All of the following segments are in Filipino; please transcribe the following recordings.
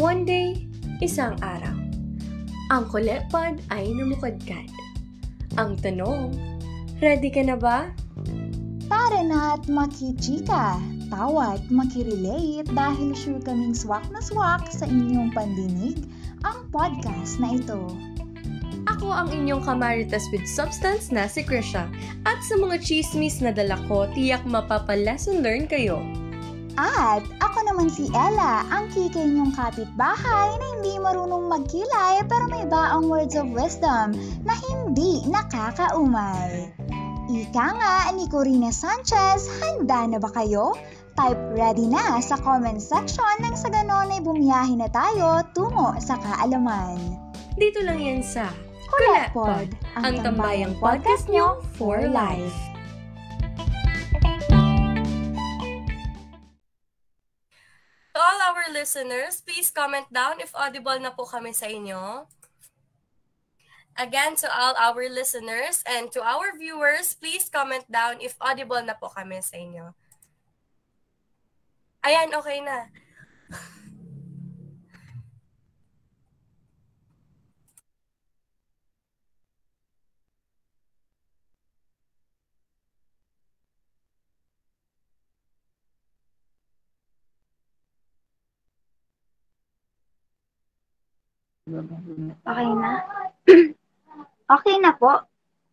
One day, isang araw. Ang kulepad ay namukadkad. Ang tanong, ready ka na ba? Tara na at makichika. Tawa at makirelate dahil sure kaming swak na swak sa inyong pandinig ang podcast na ito. Ako ang inyong kamaritas with substance na si Krisha. At sa mga chismis na dala ko, tiyak mapapa-lesson learn kayo. At naman si Ella, ang kikay niyong kapitbahay na hindi marunong magkilay pero may baong words of wisdom na hindi nakakaumay. Ika nga ni Corina Sanchez, handa na ba kayo? Type ready na sa comment section nang sa ganon ay bumiyahin na tayo tungo sa kaalaman. Dito lang yan sa Kulat Pod, Pod, ang tambayang podcast nyo for life. Our listeners, please comment down if audible na po kami sa inyo. Again, to all our listeners and to our viewers, please comment down if audible na po kami sa inyo. Ayan, okay na. Okay na? okay na po.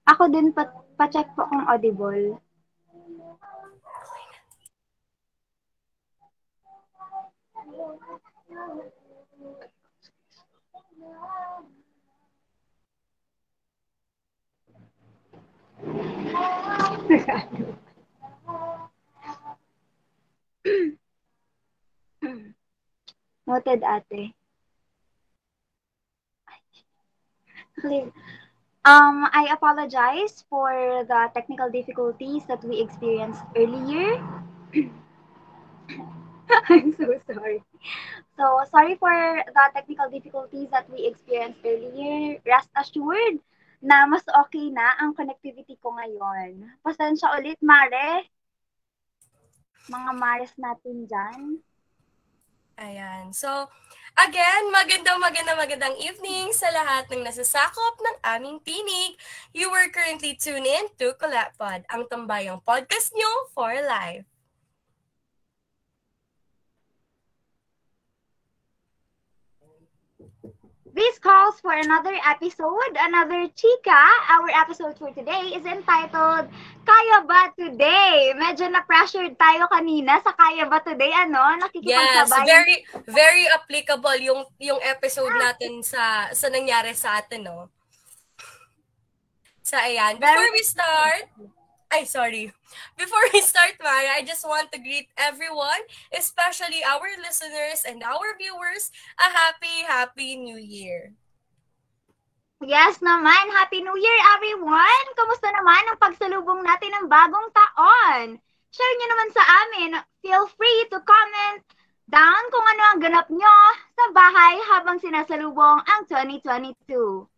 Ako din pa, pa-check po kung audible. Noted, ate. Clear. Um, I apologize for the technical difficulties that we experienced earlier. I'm so sorry. So, sorry for the technical difficulties that we experienced earlier. Rest assured na mas okay na ang connectivity ko ngayon. Pasensya ulit, Mare. Mga Mares natin dyan. Ayan. So, again, magandang magandang magandang evening sa lahat ng nasasakop ng aming tinig. You were currently tuned in to Colapod, ang tambayang podcast nyo for life. This calls for another episode, another chika. Our episode for today is entitled Kaya Ba Today? Medyo na-pressured tayo kanina sa Kaya Ba Today, ano? Yes, Nakikipagsabayan. very very applicable yung yung episode natin sa sa nangyari sa atin, no? Sa ayan. Before we start, ay sorry. Before we start, Mara, I just want to greet everyone, especially our listeners and our viewers, a happy happy new year. Yes naman. Happy New Year, everyone! Kamusta naman ang pagsalubong natin ng bagong taon? Share nyo naman sa amin. Feel free to comment down kung ano ang ganap nyo sa bahay habang sinasalubong ang 2022.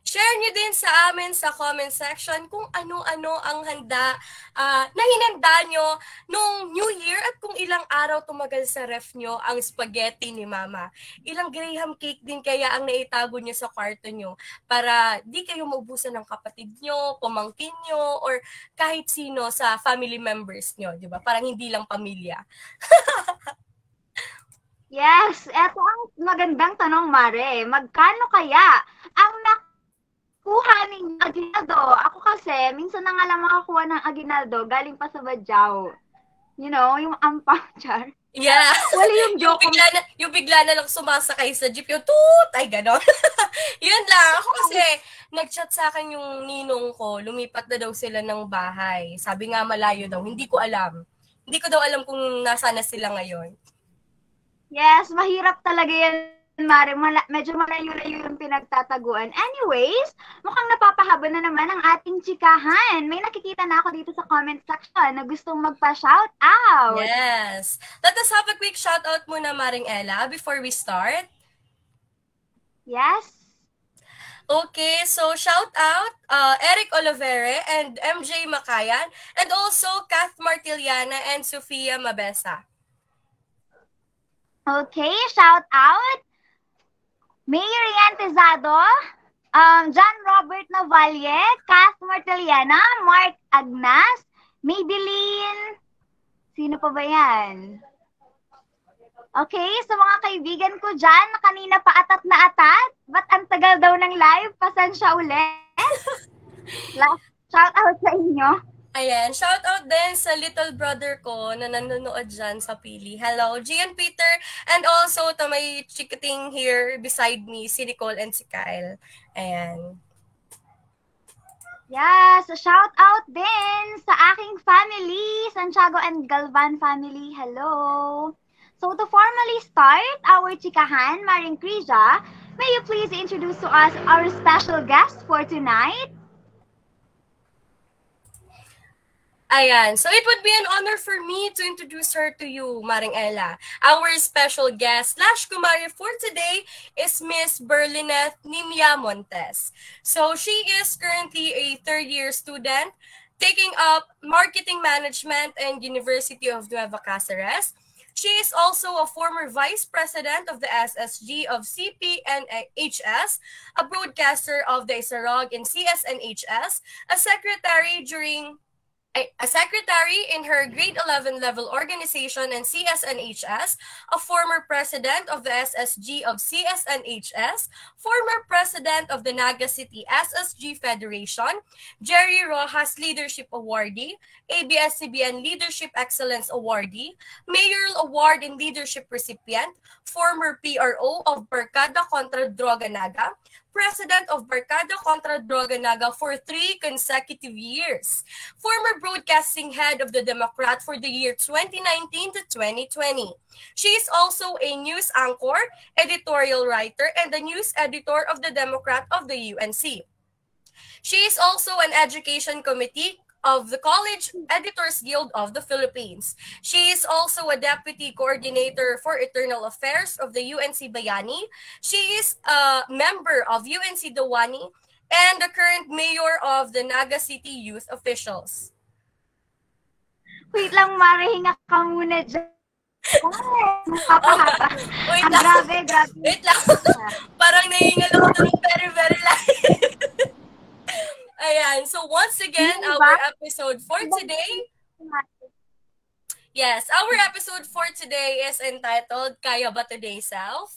Share nyo din sa amin sa comment section kung ano-ano ang handa ah, na hinanda nyo nung New Year at kung ilang araw tumagal sa ref nyo ang spaghetti ni Mama. Ilang graham cake din kaya ang naitago nyo sa kwarto nyo para di kayo maubusan ng kapatid nyo, pamangkin nyo, or kahit sino sa family members nyo, di ba? Parang hindi lang pamilya. Yes, eto ang magandang tanong, Mare. Magkano kaya ang nakuha ng aginaldo? Ako kasi, minsan na nga lang makakuha ng aginaldo galing pa sa Badyaw. You know, yung ampang char. Yeah. Wala yung yung joke. bigla na, yung bigla na lang sumasakay sa jeep, yung toot, ay ganon. Yun lang. Ako kasi, nag-chat sa akin yung ninong ko, lumipat na daw sila ng bahay. Sabi nga malayo daw, hindi ko alam. Hindi ko daw alam kung nasa na sila ngayon. Yes, mahirap talaga yan, Mare. Mala- medyo malayo-layo yung pinagtataguan. Anyways, mukhang napapahaba na naman ang ating chikahan. May nakikita na ako dito sa comment section na gustong magpa-shout out. Yes. Let us have a quick shout out muna, Maring Ella, before we start. Yes. Okay, so shout out uh, Eric Olivere and MJ Makayan and also Kath Martiliana and Sofia Mabesa. Okay, shout out Mayor Ian Tezado, um, John Robert Navalle, Cass Marteliana, Mark Agnas, Maybelline, sino pa ba yan? Okay, sa mga kaibigan ko dyan, na kanina pa atat na atat, ba't ang tagal daw ng live? Pasensya ulit. Last shout out sa inyo. Ayan, shout out din sa little brother ko na nanonood dyan sa Pili. Hello, Gian Peter, and also to my chikating here beside me, si Nicole and si Kyle. Ayan. Yes, shout out din sa aking family, Santiago and Galvan family. Hello. So to formally start our chikahan, Maring Krija, may you please introduce to us our special guest for tonight? Ayan, so it would be an honor for me to introduce her to you, Maring Ella. Our special guest slash kumari for today is Miss Berlineth Nimia Montes. So she is currently a third year student taking up marketing management and University of Nueva Cáceres. She is also a former vice president of the SSG of CPNHS, a broadcaster of the Isarog in CSNHS, a secretary during a secretary in her grade 11 level organization and CSNHS, a former president of the SSG of CSNHS, former president of the Naga City SSG Federation, Jerry Rojas Leadership Awardee, ABS-CBN Leadership Excellence Awardee, Mayoral Award in Leadership recipient, former PRO of Barkada Contra Droga Naga, president of Barkada Contra Droga for three consecutive years, former broadcasting head of the Democrat for the year 2019 to 2020. She is also a news anchor, editorial writer, and the news editor of the Democrat of the UNC. She is also an education committee of the College Editors Guild of the Philippines. She is also a deputy coordinator for Eternal Affairs of the UNC Bayani. She is a member of UNC Dawani and the current mayor of the Naga City Youth Officials. Wait lang, Mare, hinga ka muna dyan. Ay, napapahaba. Wait Ang lang. grabe, grabe. Wait lang. Parang nahingal ako ng very, very. Ayan. So once again, our episode for today Yes, our episode for today is entitled Kaya Ba Today Self?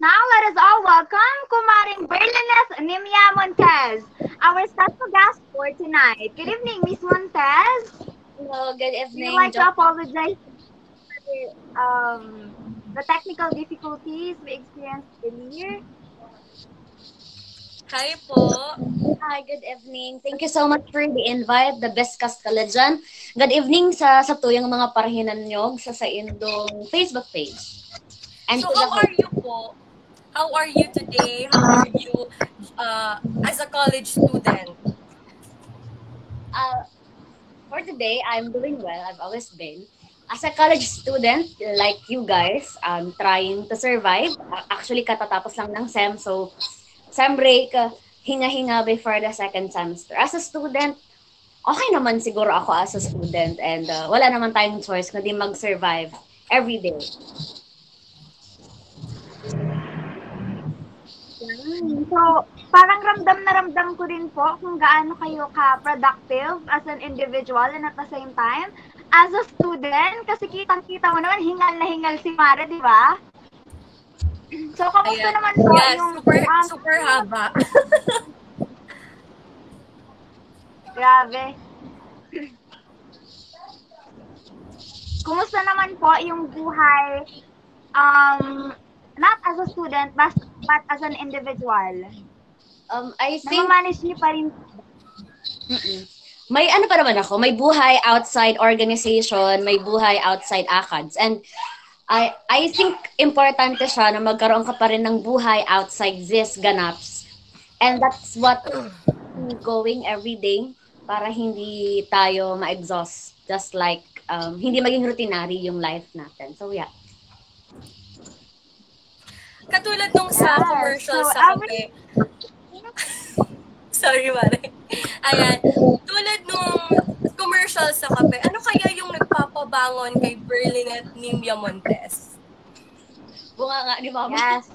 Now, let us all welcome Kumaring Berlineth Nimia Montez, our special guest for tonight. Good evening, Miss Montez. Hello, good We evening. would like to apologize for um, the technical difficulties we experienced earlier. Hi po. Hi, good evening. Thank you so much for the invite, the best cast ka dyan. Good evening sa sa tuyang mga parahinan nyo sa sa indong Facebook page. And So how are you po? How are you today? How are you uh, as a college student? uh, for today, I'm doing well. I've always been. As a college student, like you guys, I'm trying to survive. Actually, katatapos lang ng SEM. So, SEM break, uh, hinga-hinga before the second semester. As a student, okay naman siguro ako as a student. And uh, wala naman tayong choice kundi mag-survive every day. Mm, So, parang ramdam na ramdam ko rin po kung gaano kayo ka-productive as an individual and at the same time, as a student, kasi kitang-kita mo naman, hingal na hingal si Mara, di ba? So, kamusta Ayan. naman po Yes, yung... super, um, super haba. Grabe. Kumusta naman po yung buhay um not as a student but, but as an individual? Um, I think Namamanage niyo pa rin Mm-mm. May ano pa naman ako, may buhay outside organization, may buhay outside ACADS. And I I think importante siya na magkaroon ka pa rin ng buhay outside this ganaps. And that's what going every day para hindi tayo ma-exhaust. Just like, um, hindi maging routinary yung life natin. So yeah. Katulad nung sa Yes. commercial So, sa every- kape. Sorry, Mare. Ayan. Tulad nung commercial sa kape, ano kaya yung nagpapabangon kay Berlin at Nimia Montes? Bunga nga ni Mama. Yes.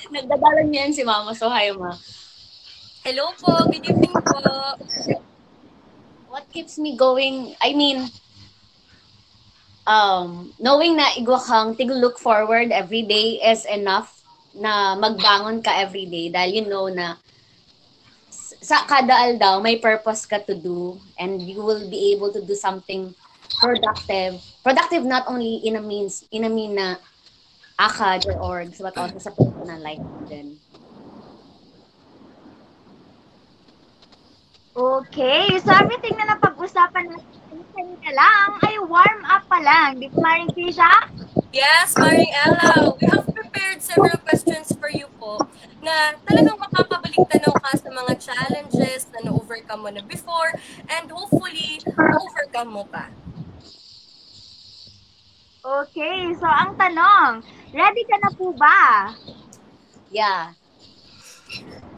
Nagdadalan niya yan si Mama. So, hi, Ma. Hello po, good evening po. What keeps me going, I mean, um, knowing na igwa kang tig look forward every day is enough na magbangon ka every day dahil you know na sa kada aldaw may purpose ka to do and you will be able to do something productive. Productive not only in a means, in a mean na akad or orgs, but also sa personal life din. Okay, so everything na napag-usapan natin kanina lang ay warm up pa lang. Di ba, Maring Krisha? Yes, Maring Ella, we have prepared several questions for you po na talagang makakabalik tanaw ka sa mga challenges na na-overcome mo na before and hopefully, overcome mo pa. Okay, so ang tanong, ready ka na po ba? Yeah.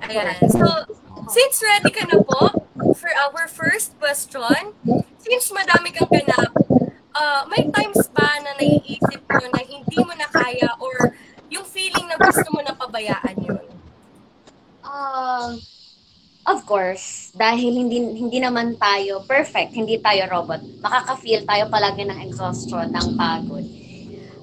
Ayan. So, since ready ka na po for our first question, since madami kang ganap, uh, may times ba na naiisip mo na hindi mo na kaya or yung feeling na gusto mo na pabayaan yun? Um, of course, dahil hindi hindi naman tayo perfect, hindi tayo robot. Makaka-feel tayo palagi ng exhaustion, ng pagod.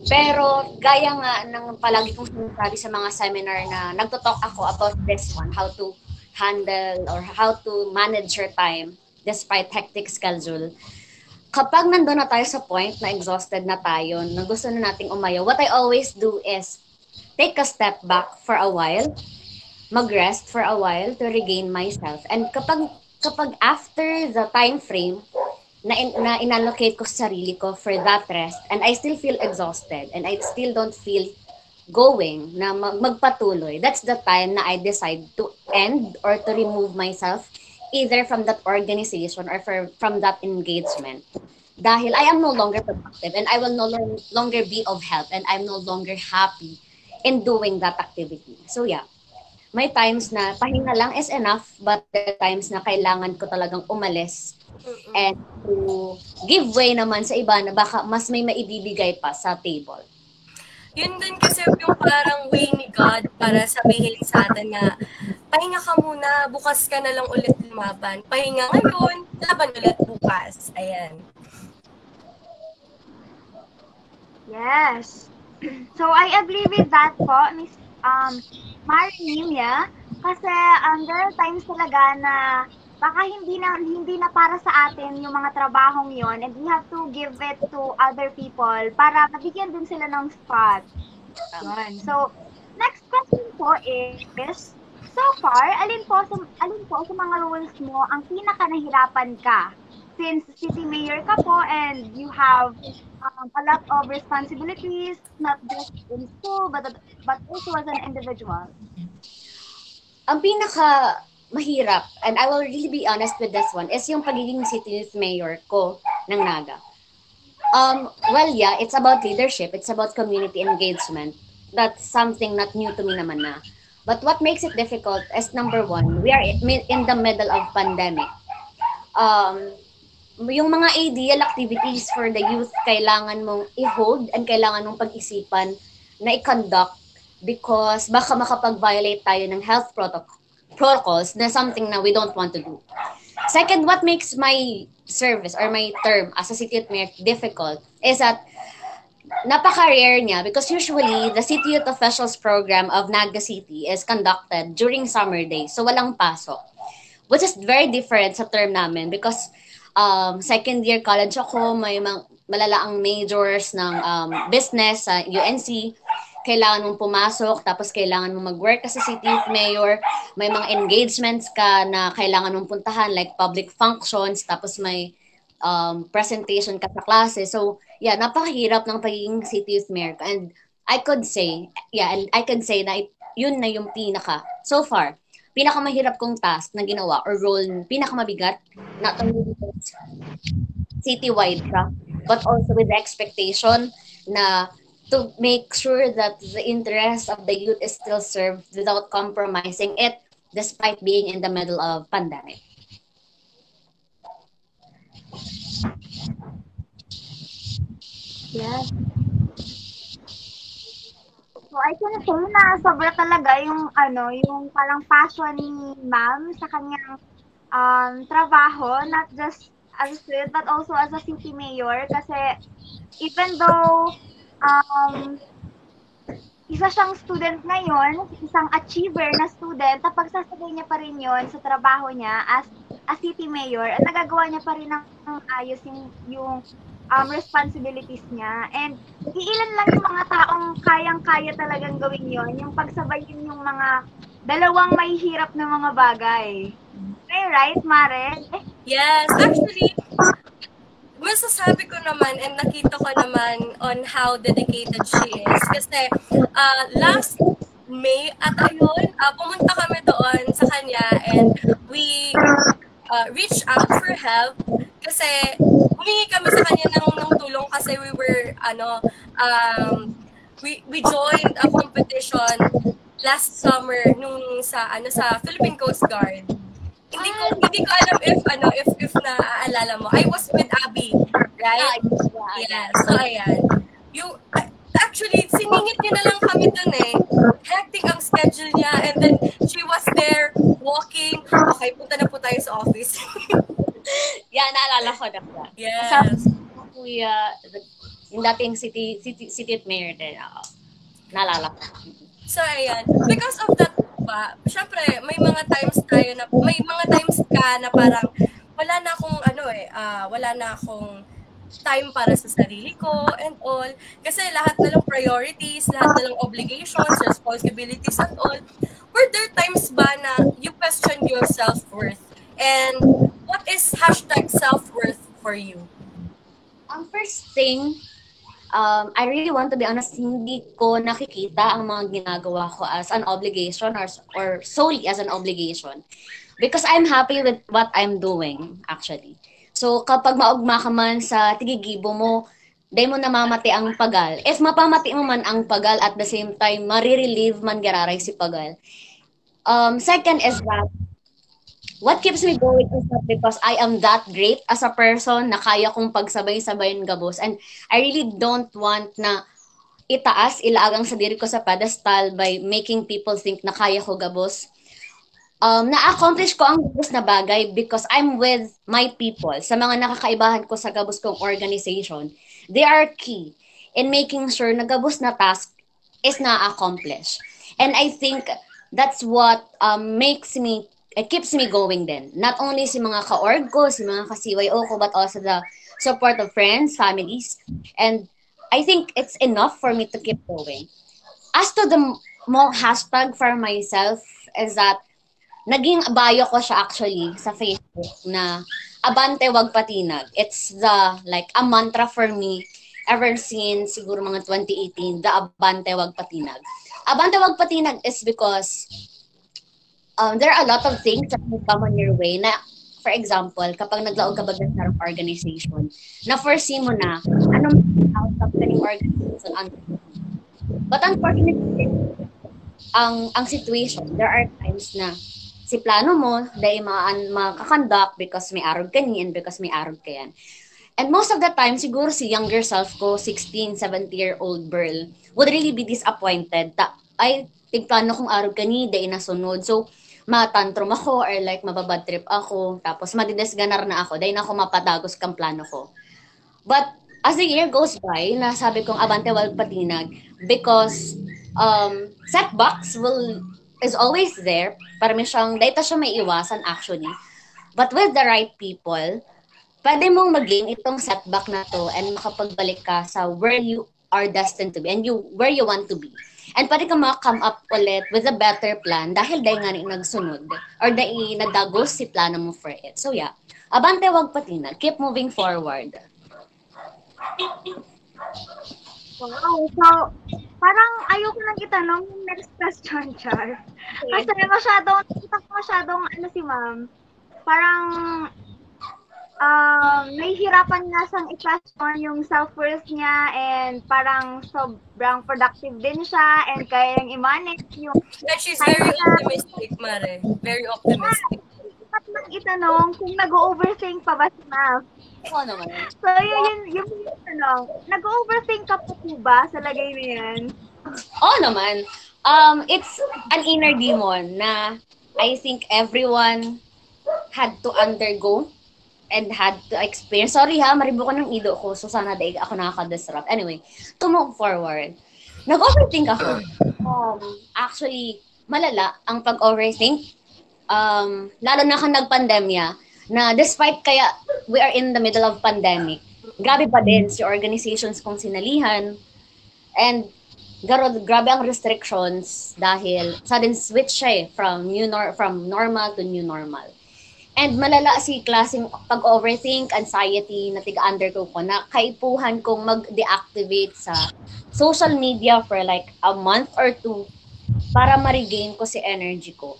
Pero gaya nga ng palagi kong sinasabi sa mga seminar na nagto-talk ako about this one, how to handle or how to manage your time despite hectic schedule. Kapag nandun na tayo sa point na exhausted na tayo, na gusto na nating umayaw, what I always do is take a step back for a while mag-rest for a while to regain myself. And kapag kapag after the time frame na, in, na inallocate ko sa sarili ko for that rest and I still feel exhausted and I still don't feel going na mag- magpatuloy, that's the time na I decide to end or to remove myself either from that organization or for, from that engagement. Dahil I am no longer productive and I will no lo- longer be of help and I'm no longer happy in doing that activity. So yeah, may times na pahinga lang is enough, but there are times na kailangan ko talagang umalis Mm-mm. and to give way naman sa iba na baka mas may maibibigay pa sa table. Yun din kasi yung parang way ni God para sabihin sa atin na pahinga ka muna, bukas ka na lang ulit lumaban. Pahinga ngayon, laban ulit bukas. Ayan. Yes. So I agree with that po, Miss um, Marimia. Kasi um, there are times talaga na baka hindi na hindi na para sa atin yung mga trabahong yon and we have to give it to other people para mabigyan din sila ng spot. Yun. So, next question po is, so far, alin po sa, alin po sa mga roles mo ang pinaka nahirapan ka? Since city mayor ka po and you have um, a lot of responsibilities, not just in school, but, but also as an individual. Ang pinaka mahirap, and I will really be honest with this one, is yung pagiging city youth mayor ko ng Naga. Um, well, yeah, it's about leadership. It's about community engagement. That's something not new to me naman na. But what makes it difficult is number one, we are in the middle of pandemic. Um, yung mga ideal activities for the youth, kailangan mong i-hold and kailangan mong pag-isipan na i-conduct because baka makapag-violate tayo ng health protocol protocols na something na we don't want to do. Second, what makes my service or my term as a city mayor difficult is that napaka-rare niya because usually the city youth officials program of Naga City is conducted during summer days. So walang pasok. Which is very different sa term namin because um, second year college ako, may mga malalaang majors ng um, business sa UNC kailangan mong pumasok, tapos kailangan mong mag-work kasi city mayor, may mga engagements ka na kailangan mong puntahan, like public functions, tapos may um, presentation ka sa klase. So, yeah, napakahirap ng pagiging city youth mayor. And I could say, yeah, I could say na it- yun na yung pinaka, so far, pinakamahirap kong task na ginawa or role, pinakamabigat, not only citywide siya, but also with the expectation na to make sure that the interest of the youth is still served without compromising it despite being in the middle of pandemic. Yes. I can say na sobra talaga yung ano, yung parang passion ni ma'am sa kanyang um, trabaho, not just as a student but also as a city mayor kasi even though um, isa siyang student ngayon, isang achiever na student, tapag sasabay niya pa rin yon sa trabaho niya as a city mayor, at nagagawa niya pa rin ng ng ayos yung, yung um, responsibilities niya. And iilan lang yung mga taong kayang-kaya talagang gawin yon yung pagsabayin yung mga dalawang may hirap na mga bagay. Okay, right, Mare? Yes, actually, masasabi ko naman and nakita ko naman on how dedicated she is. Kasi uh, last May at ayun, uh, pumunta kami doon sa kanya and we uh, reached out for help kasi humingi kami sa kanya ng, ng tulong kasi we were ano um, we we joined a competition last summer nung sa ano sa Philippine Coast Guard. Hindi ko hindi ko alam if ano if if naaalala mo. I was with Abby, right? Yes. So ayan. Yung actually siningit niya na lang kami dun eh. Hectic ang schedule niya and then she was there walking. Okay, punta na po tayo sa office. Yeah, naalala ko na yes. Kuya, yung dating city, city, city mayor din. Oo. Naalala ko. So, ayan. Because of that ba, syempre, may mga times tayo na, may mga times ka na parang, wala na akong, ano eh, ah, wala na akong time para sa sarili ko and all. Kasi lahat na lang priorities, lahat na lang obligations, responsibilities and all. Were there times ba na you question your self-worth? And what is hashtag self-worth for you? Ang first thing, um, I really want to be honest, hindi ko nakikita ang mga ginagawa ko as an obligation or, or solely as an obligation. Because I'm happy with what I'm doing, actually. So, kapag maugma ka man sa tigigibo mo, day mo namamati ang pagal. If mapamati mo man ang pagal at the same time, marirelieve man gararay si pagal. Um, second is that what keeps me going is not because I am that great as a person na kaya kong pagsabay-sabayin gabos. And I really don't want na itaas, ilaagang sa diri ko sa pedestal by making people think na kaya ko gabos. Um, na-accomplish ko ang gabos na bagay because I'm with my people. Sa mga nakakaibahan ko sa gabos kong organization, they are key in making sure na gabos na task is na-accomplish. And I think that's what um, makes me it keeps me going then. Not only si mga ka-org ko, si mga ka-CYO ko, but also the support of friends, families. And I think it's enough for me to keep going. As to the mo hashtag for myself is that naging bio ko siya actually sa Facebook na abante wag patinag. It's the like a mantra for me ever since siguro mga 2018, the abante wag patinag. Abante wag patinag is because um, there are a lot of things that will come on your way na, for example, kapag naglaog ka ba sa sarang organization, na foresee mo na, anong outcome ka ng organization ang But unfortunately, ang ang situation, there are times na si plano mo, dahil maan makakonduct because may arog ka niyan, because may arog ka yan. And most of the time, siguro si younger self ko, 16, 17-year-old girl, would really be disappointed. Ta ay, tigplano kong arog ka ni, dahil nasunod. So, matantrum ako or like mababad trip ako. Tapos madidesganar na ako dahil na ako mapadagos kang plano ko. But as the year goes by, nasabi kong abante wag patinag because um, setbacks will is always there. Para may siyang, dahil siya may iwasan actually. But with the right people, pwede mong maging itong setback na to and makapagbalik ka sa where you are destined to be and you where you want to be. And pwede ka maka-come up ulit with a better plan dahil dahil nga nagsunod or dahil nadagos si plano mo for it. So yeah, abante wag patinag. Keep moving forward. Wow. So, parang ayoko nang itanong yung next question, Char. Kasi masyadong, nakita ko masyadong, ano si ma'am, parang, um, nahihirapan nga siyang i-question yung self-worth niya and parang sobrang productive din siya and kaya yung i-manage yung And she's very optimistic, Mare. Very optimistic. dapat lang itanong kung nag-overthink pa ba si ma'am. Oo naman. So, yun, yun, yun yung tanong. Nag-overthink ka po po ba sa lagay na yan? Oo naman. Um, it's an inner demon na I think everyone had to undergo and had to experience. Sorry ha, maribo ko ng ido ko, so sana daig ako nakaka-disrupt. Anyway, to move forward, nag-overthink ako. Um, actually, malala ang pag-overthink. Um, lalo na kang nag-pandemya, na despite kaya we are in the middle of pandemic, grabe pa din si organizations kong sinalihan. And garo, grabe ang restrictions dahil sudden switch siya eh, from new nor from normal to new normal. And malala si klaseng pag-overthink, anxiety na tiga-undergo ko na kaipuhan kong mag-deactivate sa social media for like a month or two para ma-regain ko si energy ko.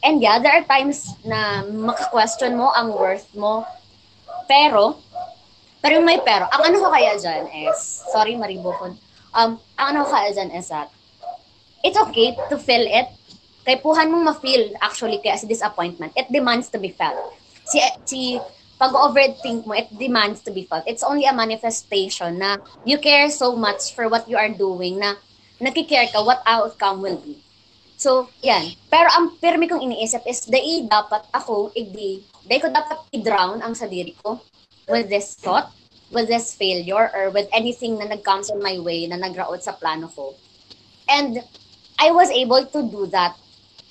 And yeah, there are times na maka-question mo ang worth mo. Pero, pero may pero, ang ano ko kaya dyan is, sorry maribukon, um, ang ano ko kaya dyan is that, it's okay to feel it. Kay puhan mong ma-feel actually kaya si disappointment. It demands to be felt. Si, si pag-overthink mo, it demands to be felt. It's only a manifestation na you care so much for what you are doing na nakikare ka what outcome will be. So, yan. Pero ang pirmi kong iniisip is, dai dapat ako, igdi, dai ko dapat i-drown ang sadiri ko with this thought, with this failure, or with anything na nag-comes on my way na nagraot sa plano ko. And I was able to do that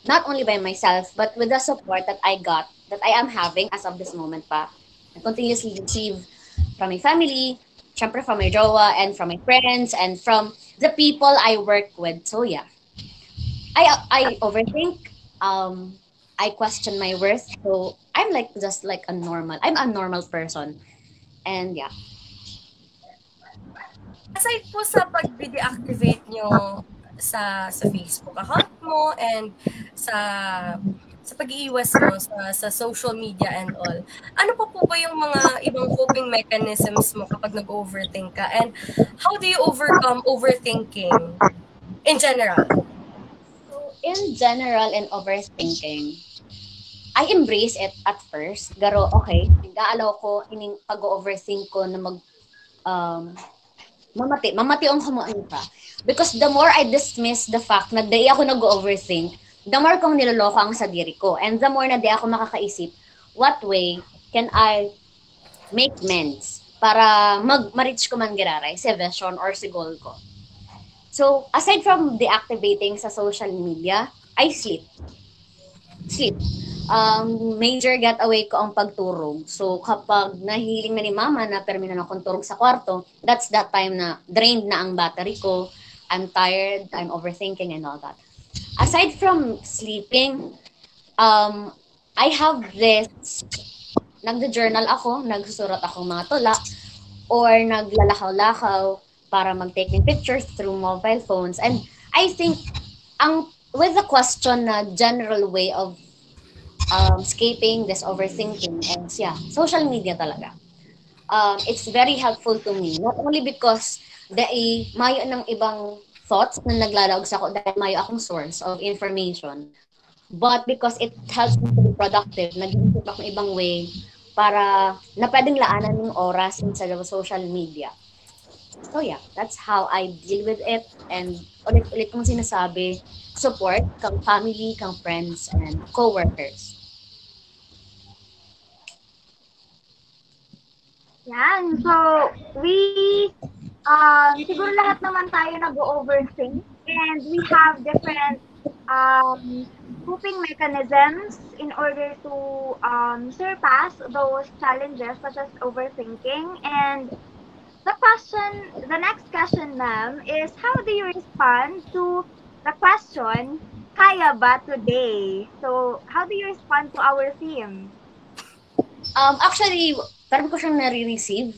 not only by myself, but with the support that I got, that I am having as of this moment pa. I continuously receive from my family, syempre from my jowa, and from my friends, and from the people I work with. So yeah. I I overthink. Um, I question my worth. So I'm like just like a normal. I'm a normal person, and yeah. Aside po sa pag-deactivate nyo sa sa Facebook account mo and sa sa pag-iiwas mo sa, sa social media and all, ano pa po ba yung mga ibang coping mechanisms mo kapag nag-overthink ka? And how do you overcome overthinking in general? So in general and overthinking, I embrace it at first. Garo, okay, nag-aalaw ko ining pag-overthink ko na mag um, mamati, mamati ang kumuan pa. Because the more I dismiss the fact na di ako nag-overthink, the more kong niloloko ang sadiri ko. And the more na di ako makakaisip, what way can I make mends para mag ma-reach ko man giraray si vision or si goal ko. So, aside from deactivating sa social media, I sleep. Sleep. Um, major getaway ko ang pagturog. So, kapag nahiling na ni mama na permina na akong turog sa kwarto, that's that time na drained na ang battery ko. I'm tired, I'm overthinking and all that. Aside from sleeping, um, I have this, nagda-journal ako, nagsusurat ako mga tula, or naglalakaw-lakaw para mag-take ng pictures through mobile phones. And I think, ang with the question na general way of um, escaping this overthinking and yeah, social media talaga. Um, it's very helpful to me. Not only because dai mayo ng ibang thoughts na naglalawag sa ako dahil mayo akong source of information. But because it helps me to be productive, nag-iisip ako ng ibang way para na pwedeng laanan ng oras sa social media. So yeah, that's how I deal with it. And ulit-ulit kong sinasabi, support kang family, kang friends, and co-workers. Yan. So, we, um, siguro lahat naman tayo nag-overthink and we have different um, coping mechanisms in order to um, surpass those challenges such as overthinking. And the question, the next question, ma'am, is how do you respond to the question, kaya ba today? So, how do you respond to our theme? Um, actually, parang ko siyang nare-receive.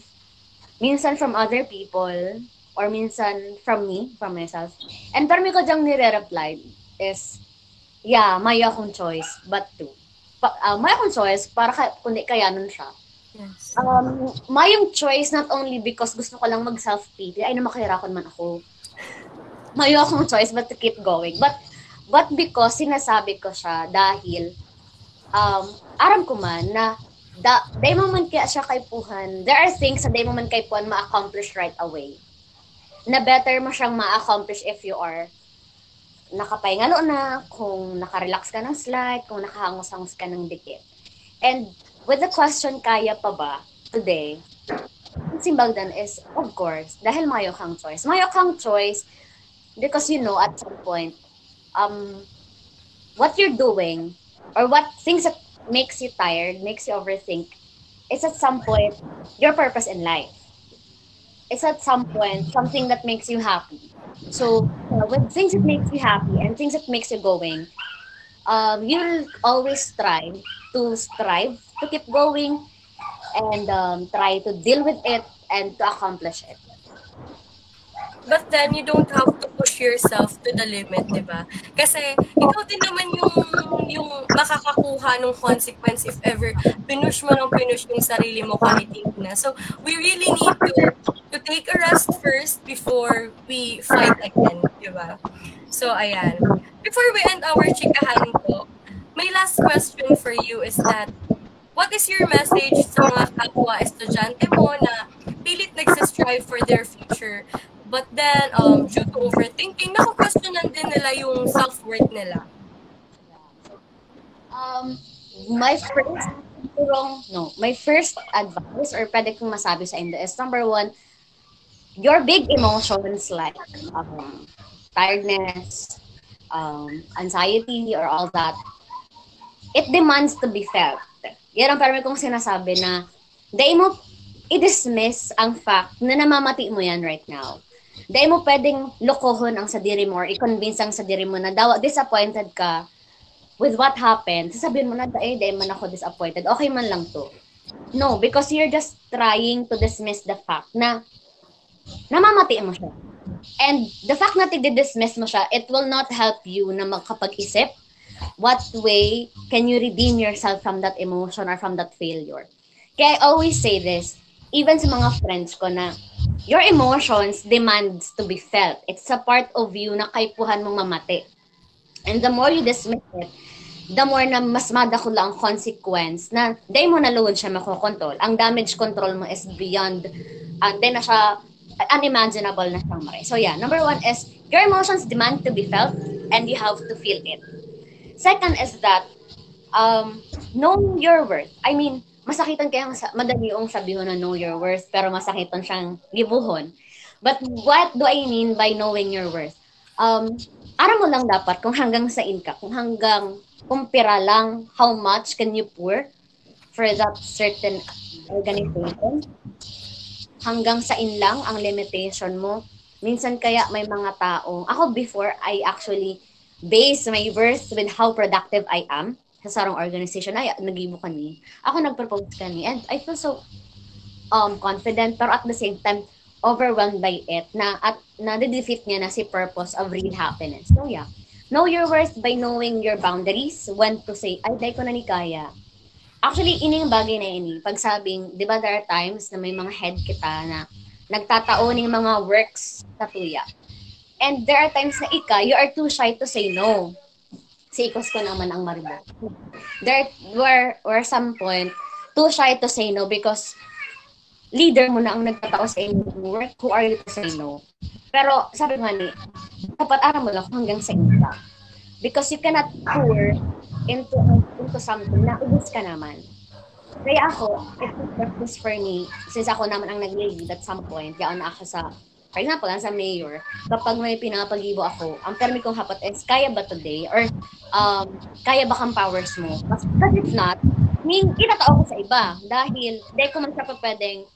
Minsan from other people, or minsan from me, from myself. And parang ko diyang nire-reply is, yeah, may akong choice, but to. Pa, uh, may akong choice para ka, kundi kayanan siya. Yes. Um, may yung choice not only because gusto ko lang mag-self-pity, ay na makahirapan man ako. May akong choice but to keep going. But but because sinasabi ko siya dahil um, aram ko man na da, day mo man kaya siya kay puhan, there are things na day mo man kay puhan ma-accomplish right away. na better mo siyang ma-accomplish if you are nakapahingalo na, kung nakarelax ka ng slight, kung nakahangos-hangos ka ng dikit. And with the question, kaya pa ba today? Ang simbag dan is, of course, dahil mayo kang choice. Mayo kang choice because you know at some point, um, what you're doing or what things that makes you tired, makes you overthink, is at some point your purpose in life. It's at some point something that makes you happy. So uh, with things that makes you happy and things that makes you going, um, you'll always try to strive to keep going and um, try to deal with it and to accomplish it. But then, you don't have to push yourself to the limit, di ba? Kasi, ikaw din naman yung, yung makakakuha ng consequence if ever pinush mo ng pinush yung sarili mo kahit hindi na. So, we really need to, to take a rest first before we fight again, di ba? So, ayan. Before we end our chikahan ko, my last question for you is that, what is your message sa mga kapwa estudyante mo na pilit nagsistrive for their future But then, um, due to overthinking, naku-questionan din nila yung self-worth nila. Um, my first, sigurong, no, my first advice or pwede kong masabi sa inyo is number one, your big emotions like um, tiredness, um, anxiety, or all that, it demands to be felt. Yan ang parang kong sinasabi na dahil mo i-dismiss ang fact na namamati mo yan right now. Dahil mo pwedeng lokohon ang sadiri mo or i-convince ang sadiri mo na daw disappointed ka with what happened. Sasabihin mo na, eh, dahil man ako disappointed. Okay man lang to. No, because you're just trying to dismiss the fact na namamati mo siya. And the fact na i-dismiss mo siya, it will not help you na makapag-isip what way can you redeem yourself from that emotion or from that failure. Kaya I always say this, even sa mga friends ko na your emotions demands to be felt. It's a part of you na kaipuhan mong mamati. And the more you dismiss it, the more na mas madako lang ang consequence na day mo na loon siya makokontrol. Ang damage control mo is beyond, and then na siya unimaginable na siyang mare. So yeah, number one is your emotions demand to be felt and you have to feel it. Second is that um, know your worth. I mean, masakitan kaya madali yung sabihin na know your worth, pero masakitan siyang libuhon. But what do I mean by knowing your worth? Um, aram mo lang dapat kung hanggang sa ka, kung hanggang kumpira lang how much can you pour for that certain organization. Hanggang sa in lang ang limitation mo. Minsan kaya may mga taong, ako before, I actually base my worth with how productive I am sa sarong organization. Ay, nagibo ka. Ako nag-propose ka. And I feel so um, confident, pero at the same time, overwhelmed by it na at na-defeat niya na si purpose of real happiness. So yeah, know your worth by knowing your boundaries, when to say, ay, dahil ko na ni kaya. Actually, ini yung bagay na ini. Pag sabing, di ba there are times na may mga head kita na nagtatao ng mga works sa tuya. And there are times na ika, you are too shy to say no. Sikos ko naman ang maribo. There were, were some point, too shy to say no because leader mo na ang nagtatao sa inyong work, who are you to say no? Pero sabi nga ni, dapat aram mo lang hanggang sa lang. Because you cannot pour into into something na ubus ka naman. Kaya ako, it took practice for me, since ako naman ang nag-lead at some point, yaon na ako sa, for example, sa mayor, kapag may pinapagibo ako, ang permi kong hapat is, kaya ba today? Or, um, kaya ba kang powers mo? Because if not, may kinatao ko sa iba. Dahil, dahil ko man siya pa pwedeng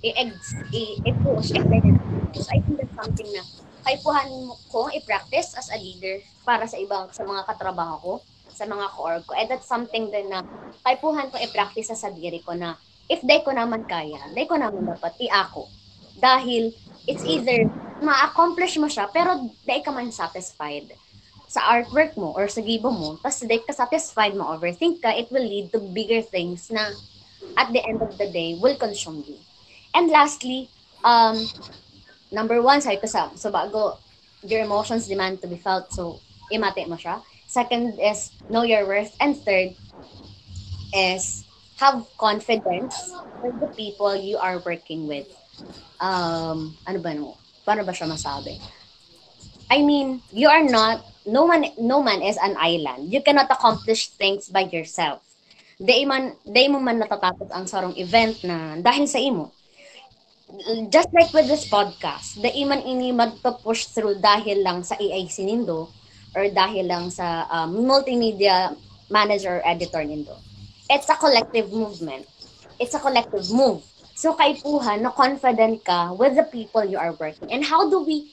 i-push, i-push. I think that's something na kaipuhan mo ko i-practice as a leader para sa ibang, sa mga katrabaho ko, sa mga co-org ko. And that's something din na kaipuhan ko i-practice sa sadiri ko na if day ko naman kaya, day ko naman dapat i-ako. Dahil it's either ma-accomplish mo siya, pero day ka man satisfied sa artwork mo or sa gibo mo, tapos day ka satisfied mo, overthink ka, it will lead to bigger things na at the end of the day will consume you. And lastly, um, number one, sabi ko sa, so bago, your emotions demand to be felt, so imate mo siya. Second is know your worth. And third is have confidence with the people you are working with. Um, ano ba no? paano ba siya masabi? I mean, you are not, no one, no man is an island. You cannot accomplish things by yourself. Di man, di mo man natatapos ang sarong event na dahil sa imo. Just like with this podcast, di man ini magpa-push through dahil lang sa AIC nindo or dahil lang sa um, multimedia manager or editor nindo. It's a collective movement. It's a collective move. So kay Puha, na confident ka with the people you are working. And how do we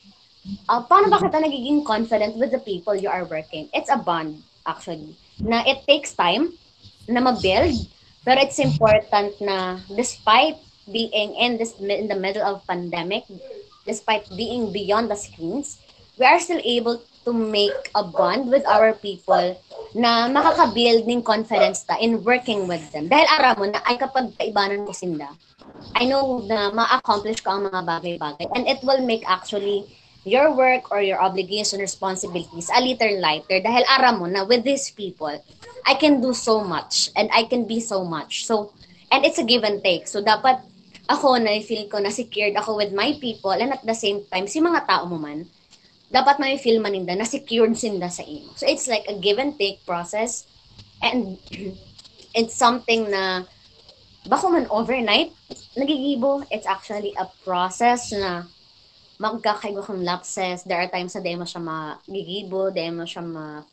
uh, paano ba kita nagiging confident with the people you are working? It's a bond, actually. Na it takes time na ma-build, pero it's important na despite being in this in the middle of pandemic, despite being beyond the screens, we are still able to make a bond with our people na makaka-build ng confidence ta in working with them. Dahil aram mo na ay kapag kaibanan mo sinda, I know na ma-accomplish ko ang mga bagay-bagay and it will make actually your work or your obligation, responsibilities a little lighter dahil aram mo na with these people, I can do so much and I can be so much. So, and it's a give and take. So, dapat ako na feel ko na secured ako with my people and at the same time, si mga tao mo man, dapat may feel maninda na secured sinda sa imo. So, it's like a give and take process and it's something na bako man overnight, nagigibo, it's actually a process na magkakaigo kang lapses. There are times na di mo siya magigibo, di mo siya ma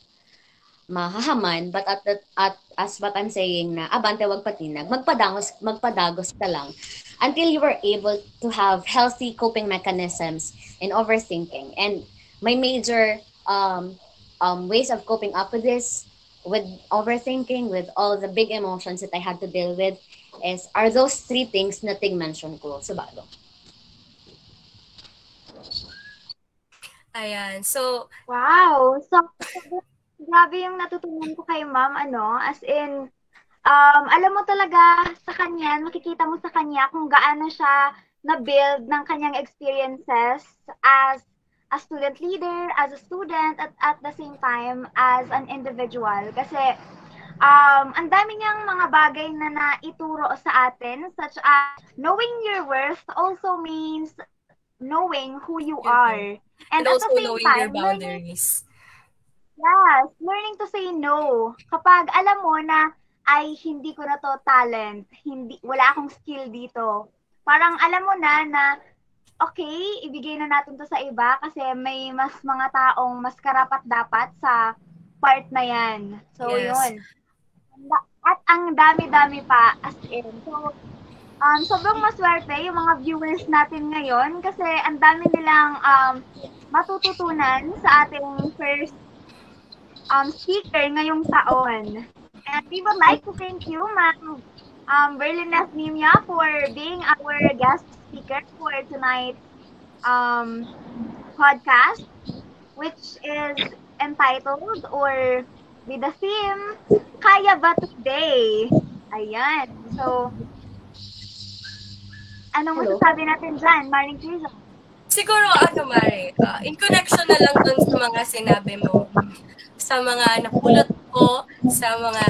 mahahaman, but at, the, at as what I'm saying na abante wag patinag, magpadagos magpadagos ka lang until you were able to have healthy coping mechanisms in overthinking. And my major um, um, ways of coping up with this, with overthinking, with all the big emotions that I had to deal with, is are those three things na ting mention ko sa bago. Ayan. So, Wow! So, grabe yung natutunan ko kay ma'am, ano, as in, um, alam mo talaga sa kanya, makikita mo sa kanya kung gaano siya na-build ng kanyang experiences as a student leader, as a student, at at the same time, as an individual. Kasi, um, ang dami niyang mga bagay na naituro sa atin, such as knowing your worth also means knowing who you are. and, And, at also the same knowing time, your learning boundaries. Yes, learning to say no. Kapag alam mo na ay hindi ko na to talent, hindi wala akong skill dito. Parang alam mo na na okay, ibigay na natin to sa iba kasi may mas mga taong mas karapat dapat sa part na 'yan. So Yes. 'yun. At ang dami-dami pa as in. So um, sobrang maswerte yung mga viewers natin ngayon kasi ang dami nilang um, matututunan sa ating first um, speaker ngayong taon. And we would like to thank you, Ma'am um, Berlines Nimya, for being our guest speaker for tonight's um, podcast, which is entitled or with the theme, Kaya ba Today? Ayan. So, anong Hello? masasabi natin dyan, Maring Criso? Siguro, ano, Mari, uh, in connection na lang dun sa mga sinabi mo, sa mga napulot ko, sa mga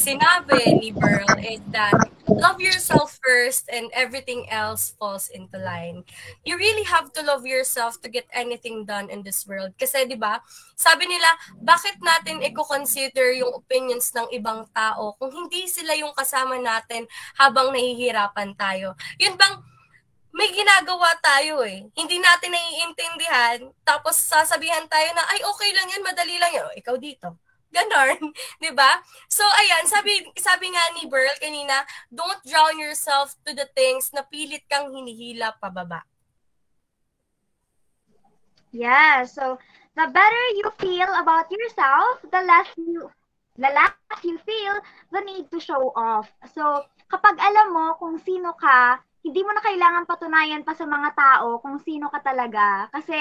sinabi ni Burl, is that love yourself first and everything else falls into line. You really have to love yourself to get anything done in this world. Kasi, di ba, sabi nila, bakit natin i-consider yung opinions ng ibang tao kung hindi sila yung kasama natin habang nahihirapan tayo? Yun bang may ginagawa tayo eh. Hindi natin naiintindihan. Tapos sasabihan tayo na, ay okay lang yan, madali lang yan. O, ikaw dito. Ganon. 'di ba? So ayan, sabi sabi nga ni Burl kanina, don't drown yourself to the things na pilit kang hinihila pababa. Yeah, so the better you feel about yourself, the less you the less you feel the need to show off. So, kapag alam mo kung sino ka, hindi mo na kailangan patunayan pa sa mga tao kung sino ka talaga. Kasi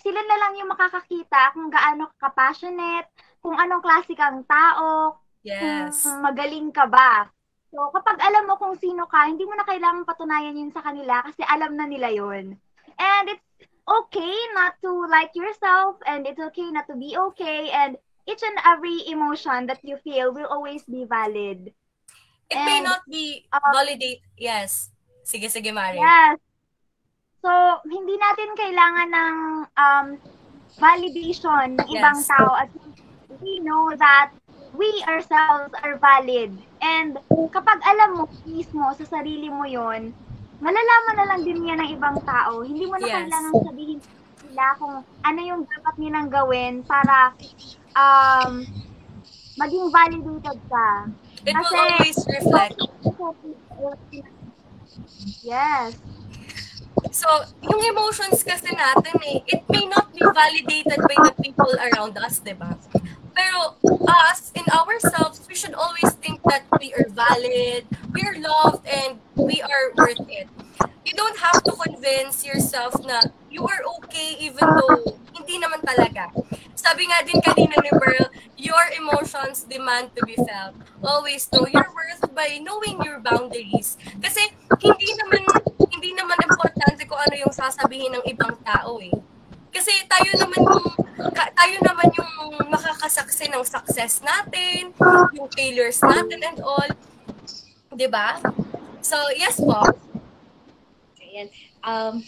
sila na lang yung makakakita kung gaano ka passionate, kung anong klase kang tao, Yes. kung magaling ka ba. So, kapag alam mo kung sino ka, hindi mo na kailangan patunayan yun sa kanila kasi alam na nila yun. And it's okay not to like yourself and it's okay not to be okay and each and every emotion that you feel will always be valid. It may And, not be uh, validate. Yes. Sige, sige, Mari. Yes. So, hindi natin kailangan ng um, validation ng ibang Yes. tao at we know that we ourselves are valid. And kapag alam mo mismo sa sarili mo yon, malalaman na lang din yan ng ibang tao. Hindi mo na Yes. kailangan sabihin sila kung ano yung dapat nilang gawin para um, maging validated ka. It will Kasi- always reflect. Yes. So, yung emotions kasi natin eh, it may not be validated by the people around us, di ba? Pero us, in ourselves, we should always think that we are valid, we are loved, and we are worth it. You don't have to convince yourself na you are okay even though hindi naman talaga. Sabi nga din kanina ni Pearl, your emotions demand to be felt. Always know your worth by knowing your boundaries. Kasi hindi naman hindi naman importante kung ano yung sasabihin ng ibang tao eh. Kasi tayo naman yung tayo naman yung makakasaksi ng success natin, yung failures natin and all. 'Di ba? So, yes po. Ayan. Um,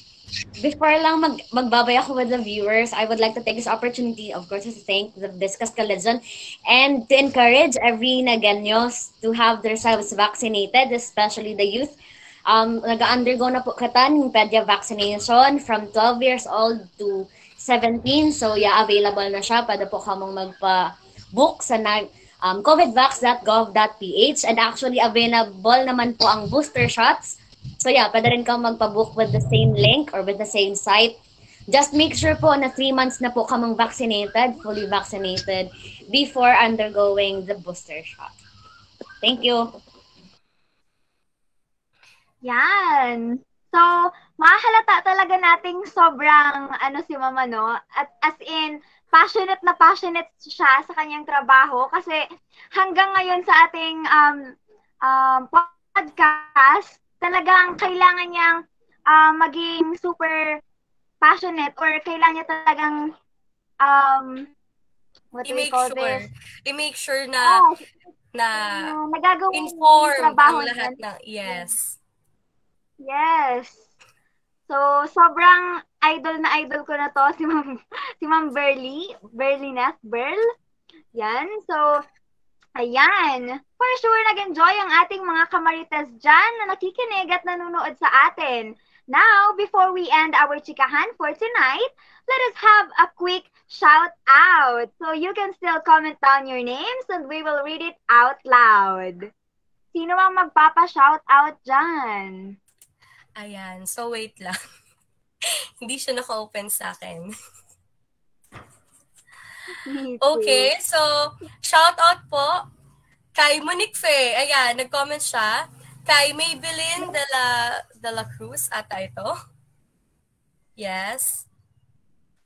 before lang mag magbabay ako with the viewers, I would like to take this opportunity, of course, to thank the Discuss Kalizon and to encourage every Nagaños to have themselves vaccinated, especially the youth. Um, nag-undergo na po kata ng pedia vaccination from 12 years old to 17. So, yeah, available na siya. Pwede po kamong magpa-book sa nag um, covidvax.gov.ph and actually available naman po ang booster shots So yeah, pwede rin kang magpabook with the same link or with the same site. Just make sure po na 3 months na po kamang vaccinated, fully vaccinated, before undergoing the booster shot. Thank you. Yan. So, mahalata talaga nating sobrang ano si Mama no, at as in passionate na passionate siya sa kanyang trabaho kasi hanggang ngayon sa ating um um podcast, talagang kailangan niyang ah, maging super passionate or kailangan niya talagang um what do we call sure. this? I-make sure na Oh, na uh, nagagawa trabaho ang lahat ng yes. Yes. So, sobrang idol na idol ko na to si Ma'am si Ma'am Berly, Berlineth, Berl. Yan. So, ayan. For sure nag-enjoy ang ating mga kamarites dyan na nakikinig at nanonood sa atin. Now, before we end our chikahan for tonight, let us have a quick shout out. So you can still comment down your names and we will read it out loud. Sino ang magpapa-shout out dyan? Ayan. So, wait lang. Hindi siya naka-open sa akin. Okay, so shout out po kay Monique Fe. Ayan, nag-comment siya. Kay Maybelline de la, de la Cruz ata ito. Yes.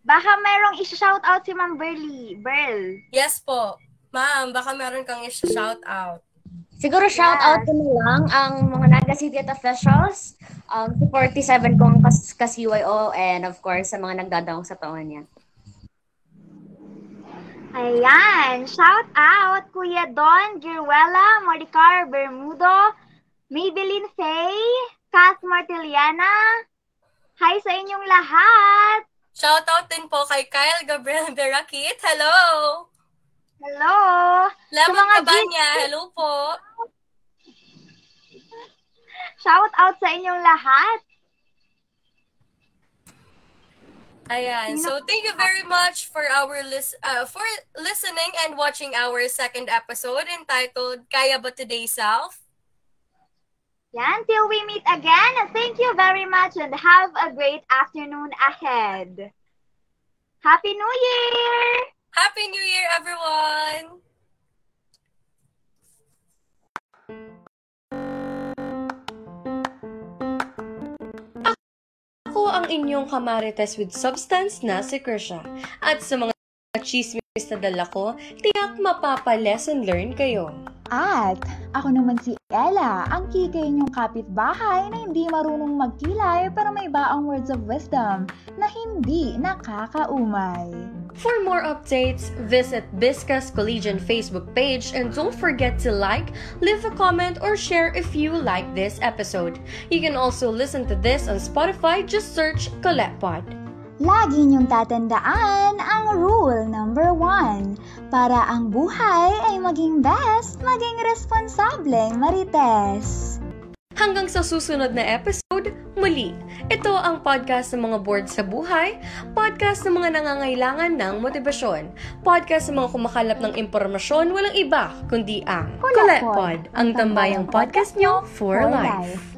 Baka merong i-shout out si Ma'am Burley. Burl. Yes po. Ma'am, baka meron kang i-shout out. Siguro shout out ko na lang ang mga Naga City at officials, um, si 47 kong kas, kas-UIO, and of course, sa mga nagdadaong sa taon niya. Ayan. Shout out Kuya Don Giruela, Maricar Bermudo, Maybelline Faye, Kath Martiliana. Hi sa inyong lahat. Shout out din po kay Kyle Gabriel Berakit. Hello! Hello. Lemon mga Cabanya. Hello po. Shout out sa inyong lahat. Ayan. So thank you very much for our lis- uh, for listening and watching our second episode entitled Kaya ba Today Self? Yan, till we meet again. Thank you very much and have a great afternoon ahead. Happy New Year! Happy New Year everyone! Ako ang inyong kamarites with substance na si Krisha. At sa mga chismis na dala ko, tiyak mapapa-lesson learn kayo. At ako naman si Ella, ang kikay niyong kapitbahay na hindi marunong magkilay pero may baong words of wisdom na hindi nakakaumay. For more updates, visit Biscas Collegian Facebook page and don't forget to like, leave a comment, or share if you like this episode. You can also listen to this on Spotify, just search Colette Pod. Lagi niyong tatandaan ang rule number one. Para ang buhay ay maging best, maging responsableng marites. Hanggang sa susunod na episode, muli, ito ang podcast ng mga board sa buhay, podcast ng mga nangangailangan ng motibasyon, podcast ng mga kumakalap ng impormasyon walang iba kundi ang Colette Colette Pod, ang tambayang podcast nyo for life.